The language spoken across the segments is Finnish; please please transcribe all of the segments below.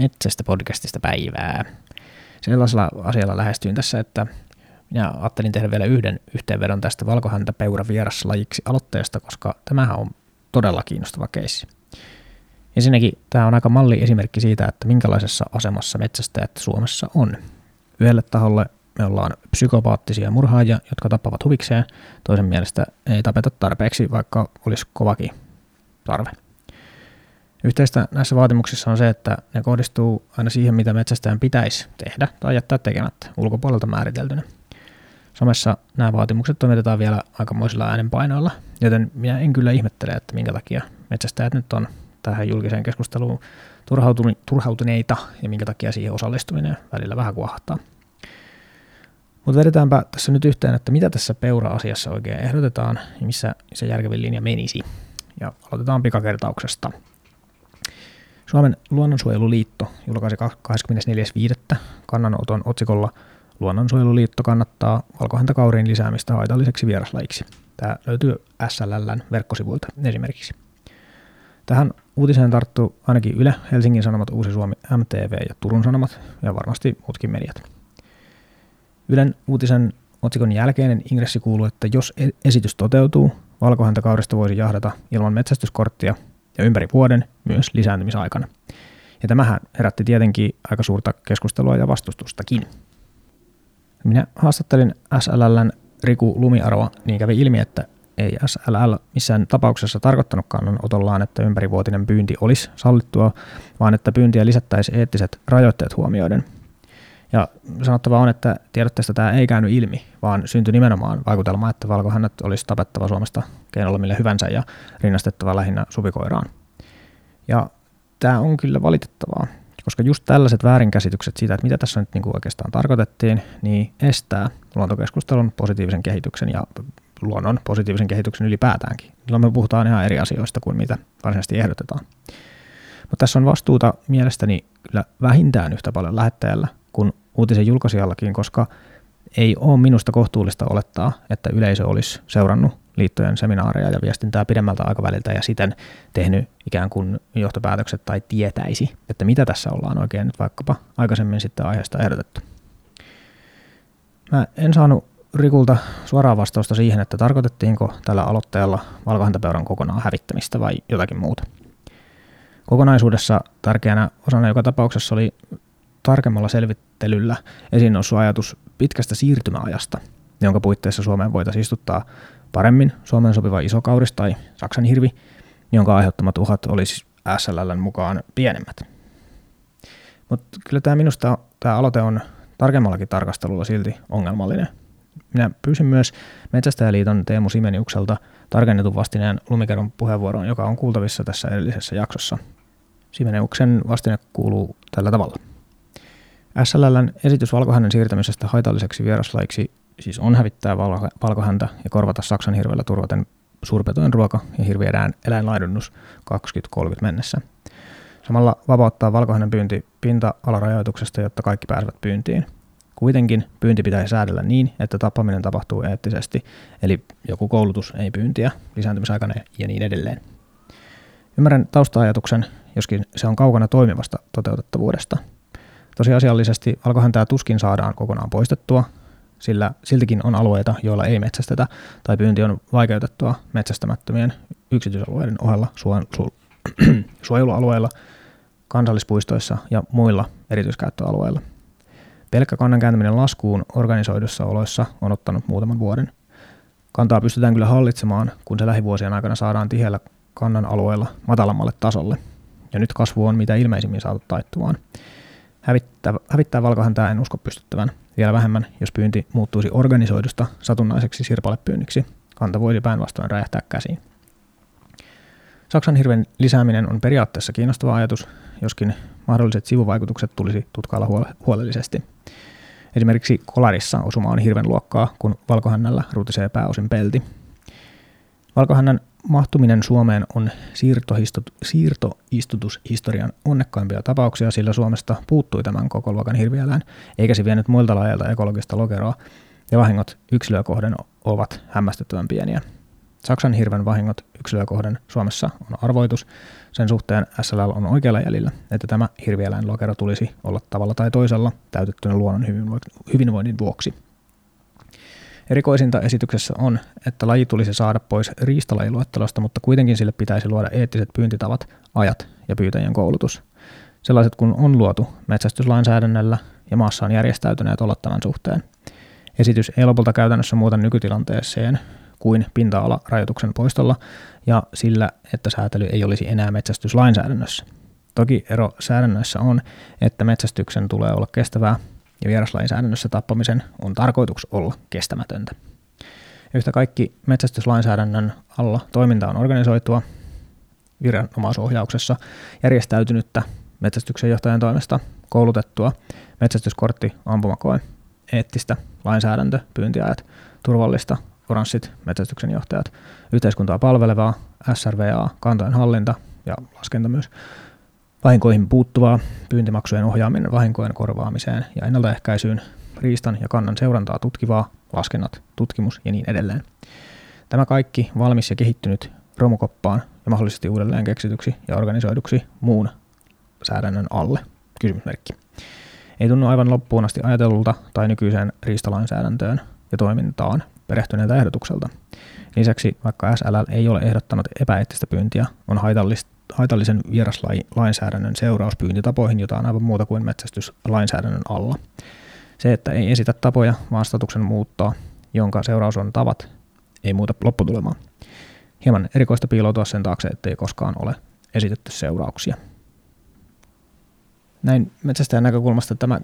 Metsästä podcastista päivää. Sellaisella asialla lähestyin tässä, että minä ajattelin tehdä vielä yhden yhteenvedon tästä valkohäntä peura vieraslajiksi aloitteesta, koska tämähän on todella kiinnostava keissi. Ensinnäkin tämä on aika malli esimerkki siitä, että minkälaisessa asemassa metsästäjät Suomessa on. Yhdelle taholle me ollaan psykopaattisia murhaajia, jotka tappavat huvikseen, toisen mielestä ei tapeta tarpeeksi, vaikka olisi kovakin tarve. Yhteistä näissä vaatimuksissa on se, että ne kohdistuu aina siihen, mitä metsästäjän pitäisi tehdä tai jättää tekemättä ulkopuolelta määriteltynä. Somessa nämä vaatimukset toimitetaan vielä aikamoisilla äänenpainoilla, joten minä en kyllä ihmettele, että minkä takia metsästäjät nyt on tähän julkiseen keskusteluun turhautuneita ja minkä takia siihen osallistuminen välillä vähän kuohahtaa. Mutta vedetäänpä tässä nyt yhteen, että mitä tässä peura-asiassa oikein ehdotetaan ja missä se järkevin linja menisi. Ja aloitetaan pikakertauksesta. Suomen luonnonsuojeluliitto julkaisi 24.5. kannanoton otsikolla Luonnonsuojeluliitto kannattaa valkohäntäkauriin lisäämistä haitalliseksi vieraslajiksi. Tämä löytyy SLLn verkkosivuilta esimerkiksi. Tähän uutiseen tarttuu ainakin Yle, Helsingin Sanomat, Uusi Suomi, MTV ja Turun Sanomat ja varmasti muutkin mediat. Ylen uutisen otsikon jälkeinen ingressi kuuluu, että jos e- esitys toteutuu, valkohäntäkaurista voisi jahdata ilman metsästyskorttia ja ympäri vuoden myös lisääntymisaikana. Ja tämähän herätti tietenkin aika suurta keskustelua ja vastustustakin. Minä haastattelin SLLn Riku Lumiaroa, niin kävi ilmi, että ei SLL missään tapauksessa tarkoittanut kannanotollaan, että ympärivuotinen pyynti olisi sallittua, vaan että pyyntiä lisättäisiin eettiset rajoitteet huomioiden. Ja sanottava on, että tiedotteesta tämä ei käynyt ilmi, vaan syntyi nimenomaan vaikutelma, että valkohännät olisi tapettava Suomesta keinolla millä hyvänsä ja rinnastettava lähinnä supikoiraan. Ja tämä on kyllä valitettavaa, koska just tällaiset väärinkäsitykset siitä, että mitä tässä nyt niin kuin oikeastaan tarkoitettiin, niin estää luontokeskustelun positiivisen kehityksen ja luonnon positiivisen kehityksen ylipäätäänkin. Silloin me puhutaan ihan eri asioista kuin mitä varsinaisesti ehdotetaan. Mutta tässä on vastuuta mielestäni kyllä vähintään yhtä paljon lähettäjällä uutisen julkaisijallakin, koska ei ole minusta kohtuullista olettaa, että yleisö olisi seurannut liittojen seminaareja ja viestintää pidemmältä aikaväliltä ja siten tehnyt ikään kuin johtopäätökset tai tietäisi, että mitä tässä ollaan oikein nyt vaikkapa aikaisemmin sitten aiheesta ehdotettu. Mä en saanut Rikulta suoraa vastausta siihen, että tarkoitettiinko tällä aloitteella valkohäntäpeuran kokonaan hävittämistä vai jotakin muuta. Kokonaisuudessa tärkeänä osana joka tapauksessa oli tarkemmalla selvittelyllä esiin noussut ajatus pitkästä siirtymäajasta, jonka puitteissa Suomeen voitaisiin istuttaa paremmin Suomen sopiva isokauris tai Saksan hirvi, jonka aiheuttamat uhat olisi SLLn mukaan pienemmät. Mutta kyllä tämä minusta tämä aloite on tarkemmallakin tarkastelulla silti ongelmallinen. Minä pyysin myös Metsästäjäliiton Teemu Simeniukselta tarkennetun vastineen lumikeron puheenvuoron, joka on kuultavissa tässä edellisessä jaksossa. Simeniuksen vastine kuuluu tällä tavalla. SLLn esitys valkohänen siirtämisestä haitalliseksi vieraslaiksi siis on hävittää valkohäntä ja korvata Saksan hirvellä turvaten suurpetojen ruoka ja hirviedään eläinlaidunnus 2030 mennessä. Samalla vapauttaa valkohänen pyynti pinta-alarajoituksesta, jotta kaikki pääsevät pyyntiin. Kuitenkin pyynti pitäisi säädellä niin, että tappaminen tapahtuu eettisesti, eli joku koulutus, ei pyyntiä, lisääntymisaikana ja niin edelleen. Ymmärrän tausta-ajatuksen, joskin se on kaukana toimivasta toteutettavuudesta – Tosiasiallisesti valkohäntää tuskin saadaan kokonaan poistettua, sillä siltikin on alueita, joilla ei metsästetä tai pyynti on vaikeutettua metsästämättömien yksityisalueiden ohella su- suojelualueilla, kansallispuistoissa ja muilla erityiskäyttöalueilla. Pelkkä kannan kääntäminen laskuun organisoidussa oloissa on ottanut muutaman vuoden. Kantaa pystytään kyllä hallitsemaan, kun se lähivuosien aikana saadaan tiheällä kannan alueella matalammalle tasolle. Ja nyt kasvu on mitä ilmeisimmin saatu taittumaan. Hävittää, hävittää valkohäntää en usko pystyttävän. Vielä vähemmän, jos pyynti muuttuisi organisoidusta satunnaiseksi sirpalepyynniksi. Kanta voisi päinvastoin räjähtää käsiin. Saksan hirven lisääminen on periaatteessa kiinnostava ajatus, joskin mahdolliset sivuvaikutukset tulisi tutkailla huolellisesti. Esimerkiksi kolarissa osuma on hirven luokkaa, kun valkohännällä rutisee pääosin pelti. Valkohännän mahtuminen Suomeen on siirtoistutushistorian onnekkaimpia tapauksia, sillä Suomesta puuttui tämän koko luokan hirvieläin, eikä se vienyt muilta lajeilta ekologista lokeroa, ja vahingot yksilöä kohden ovat hämmästyttävän pieniä. Saksan hirven vahingot yksilöä kohden Suomessa on arvoitus. Sen suhteen SLL on oikealla jäljellä, että tämä hirvieläinlokero tulisi olla tavalla tai toisella täytettynä luonnon hyvinvoinnin vuoksi. Erikoisinta esityksessä on, että laji tulisi saada pois riistalajiluettelosta, mutta kuitenkin sille pitäisi luoda eettiset pyyntitavat, ajat ja pyytäjien koulutus. Sellaiset kun on luotu metsästyslainsäädännöllä ja maassa on järjestäytyneet olla tämän suhteen. Esitys ei lopulta käytännössä muuta nykytilanteeseen kuin pinta-alarajoituksen poistolla ja sillä, että säätely ei olisi enää metsästyslainsäädännössä. Toki ero säädännöissä on, että metsästyksen tulee olla kestävää ja vieraslainsäädännössä tappamisen on tarkoitus olla kestämätöntä. Yhtä kaikki metsästyslainsäädännön alla toiminta on organisoitua viranomaisohjauksessa järjestäytynyttä metsästyksen johtajan toimesta koulutettua metsästyskortti, ampumakoe, eettistä, lainsäädäntö, pyyntiajat, turvallista, oranssit, metsästyksen johtajat, yhteiskuntaa palvelevaa, SRVA, kantojen hallinta ja laskenta myös, vahinkoihin puuttuvaa, pyyntimaksujen ohjaaminen vahinkojen korvaamiseen ja ennaltaehkäisyyn, riistan ja kannan seurantaa tutkivaa, laskennat, tutkimus ja niin edelleen. Tämä kaikki valmis ja kehittynyt romukoppaan ja mahdollisesti uudelleen keksityksi ja organisoiduksi muun säädännön alle. Kysymysmerkki. Ei tunnu aivan loppuun asti ajatellulta tai nykyiseen riistalainsäädäntöön ja toimintaan perehtyneeltä ehdotukselta. Lisäksi, vaikka SLL ei ole ehdottanut epäeettistä pyyntiä, on haitallisen vieraslainsäädännön seuraus pyyntitapoihin jotain aivan muuta kuin metsästyslainsäädännön alla. Se, että ei esitä tapoja, vaan statuksen muuttaa, jonka seuraus on tavat, ei muuta lopputulemaa. Hieman erikoista piiloutua sen taakse, ettei koskaan ole esitetty seurauksia. Näin metsästäjän näkökulmasta tämä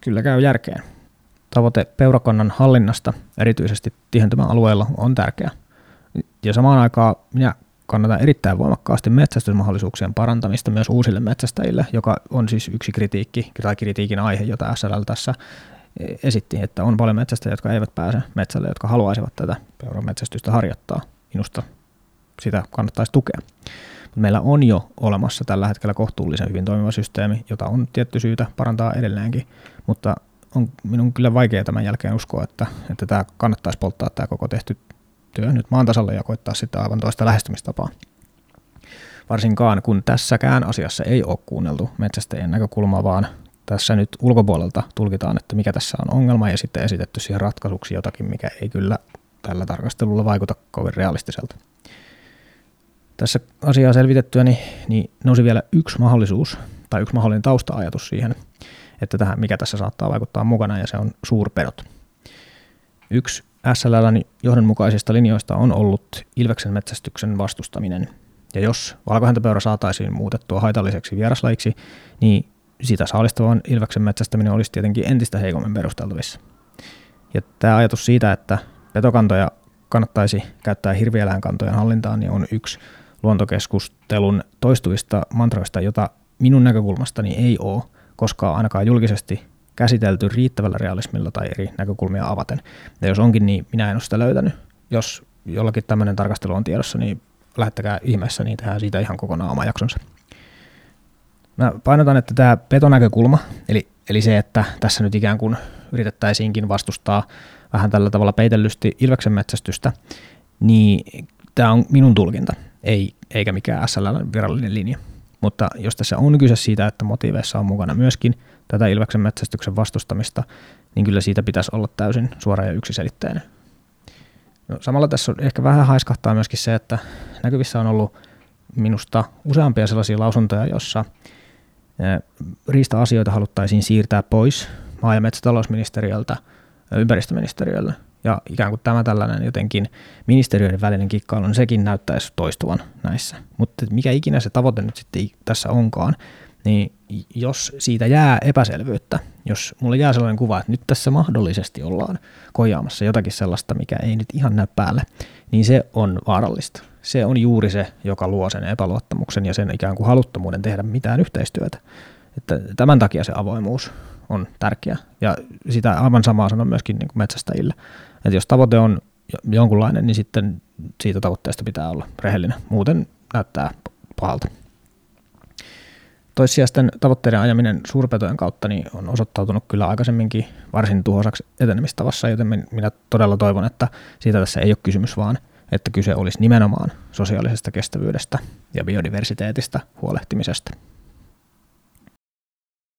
kyllä käy järkeen. Tavoite peurakannan hallinnasta, erityisesti tihentymäalueella, on tärkeä. Ja samaan aikaan minä kannatan erittäin voimakkaasti metsästysmahdollisuuksien parantamista myös uusille metsästäjille, joka on siis yksi kritiikki tai kritiikin aihe, jota SLL tässä esitti, että on paljon metsästäjiä, jotka eivät pääse metsälle, jotka haluaisivat tätä peurametsästystä harjoittaa. Minusta sitä kannattaisi tukea. Meillä on jo olemassa tällä hetkellä kohtuullisen hyvin toimiva systeemi, jota on tietty syytä parantaa edelleenkin, mutta on minun kyllä vaikea tämän jälkeen uskoa, että, että tämä kannattaisi polttaa tämä koko tehty työ nyt maan tasolla ja koittaa sitten aivan toista lähestymistapaa. Varsinkaan kun tässäkään asiassa ei ole kuunneltu metsästäjien näkökulmaa, vaan tässä nyt ulkopuolelta tulkitaan, että mikä tässä on ongelma ja sitten esitetty siihen ratkaisuksi jotakin, mikä ei kyllä tällä tarkastelulla vaikuta kovin realistiselta. Tässä asiaa selvitettyä niin, niin nousi vielä yksi mahdollisuus tai yksi mahdollinen tausta-ajatus siihen, että tähän, mikä tässä saattaa vaikuttaa mukana, ja se on suurpedot. Yksi SLLn johdonmukaisista linjoista on ollut Ilveksen metsästyksen vastustaminen. Ja jos valkohäntäpeura saataisiin muutettua haitalliseksi vieraslajiksi, niin sitä saalistavan Ilveksen metsästäminen olisi tietenkin entistä heikommin perusteltavissa. Ja tämä ajatus siitä, että petokantoja kannattaisi käyttää hirvieläinkantojen hallintaan, niin on yksi luontokeskustelun toistuvista mantroista, jota minun näkökulmastani ei ole koskaan ainakaan julkisesti käsitelty riittävällä realismilla tai eri näkökulmia avaten. Ja jos onkin, niin minä en ole sitä löytänyt. Jos jollakin tämmöinen tarkastelu on tiedossa, niin lähettäkää ihmeessä, niin tehdään siitä ihan kokonaan oma jaksonsa. Mä painotan, että tämä petonäkökulma, eli, eli se, että tässä nyt ikään kuin yritettäisiinkin vastustaa vähän tällä tavalla peitellysti ilveksen metsästystä, niin tämä on minun tulkinta, ei, eikä mikään SLL virallinen linja. Mutta jos tässä on kyse siitä, että motiiveissa on mukana myöskin tätä ilveksen metsästyksen vastustamista, niin kyllä siitä pitäisi olla täysin suora ja yksiselitteinen. No, samalla tässä on ehkä vähän haiskahtaa myöskin se, että näkyvissä on ollut minusta useampia sellaisia lausuntoja, jossa riista-asioita haluttaisiin siirtää pois maa- ja metsätalousministeriöltä ympäristöministeriölle – ja ikään kuin tämä tällainen jotenkin ministeriöiden välinen kikkailu, niin sekin näyttäisi toistuvan näissä. Mutta mikä ikinä se tavoite nyt sitten tässä onkaan, niin jos siitä jää epäselvyyttä, jos mulle jää sellainen kuva, että nyt tässä mahdollisesti ollaan kojaamassa jotakin sellaista, mikä ei nyt ihan näy päälle, niin se on vaarallista. Se on juuri se, joka luo sen epäluottamuksen ja sen ikään kuin haluttomuuden tehdä mitään yhteistyötä. Että tämän takia se avoimuus on tärkeä. Ja sitä aivan samaa sanon myöskin niin kuin metsästäjille. Että jos tavoite on jonkunlainen, niin sitten siitä tavoitteesta pitää olla rehellinen. Muuten näyttää pahalta. Toissijaisten tavoitteiden ajaminen suurpetojen kautta niin on osoittautunut kyllä aikaisemminkin varsin tuhoisaksi etenemistavassa, joten minä todella toivon, että siitä tässä ei ole kysymys, vaan että kyse olisi nimenomaan sosiaalisesta kestävyydestä ja biodiversiteetistä huolehtimisesta.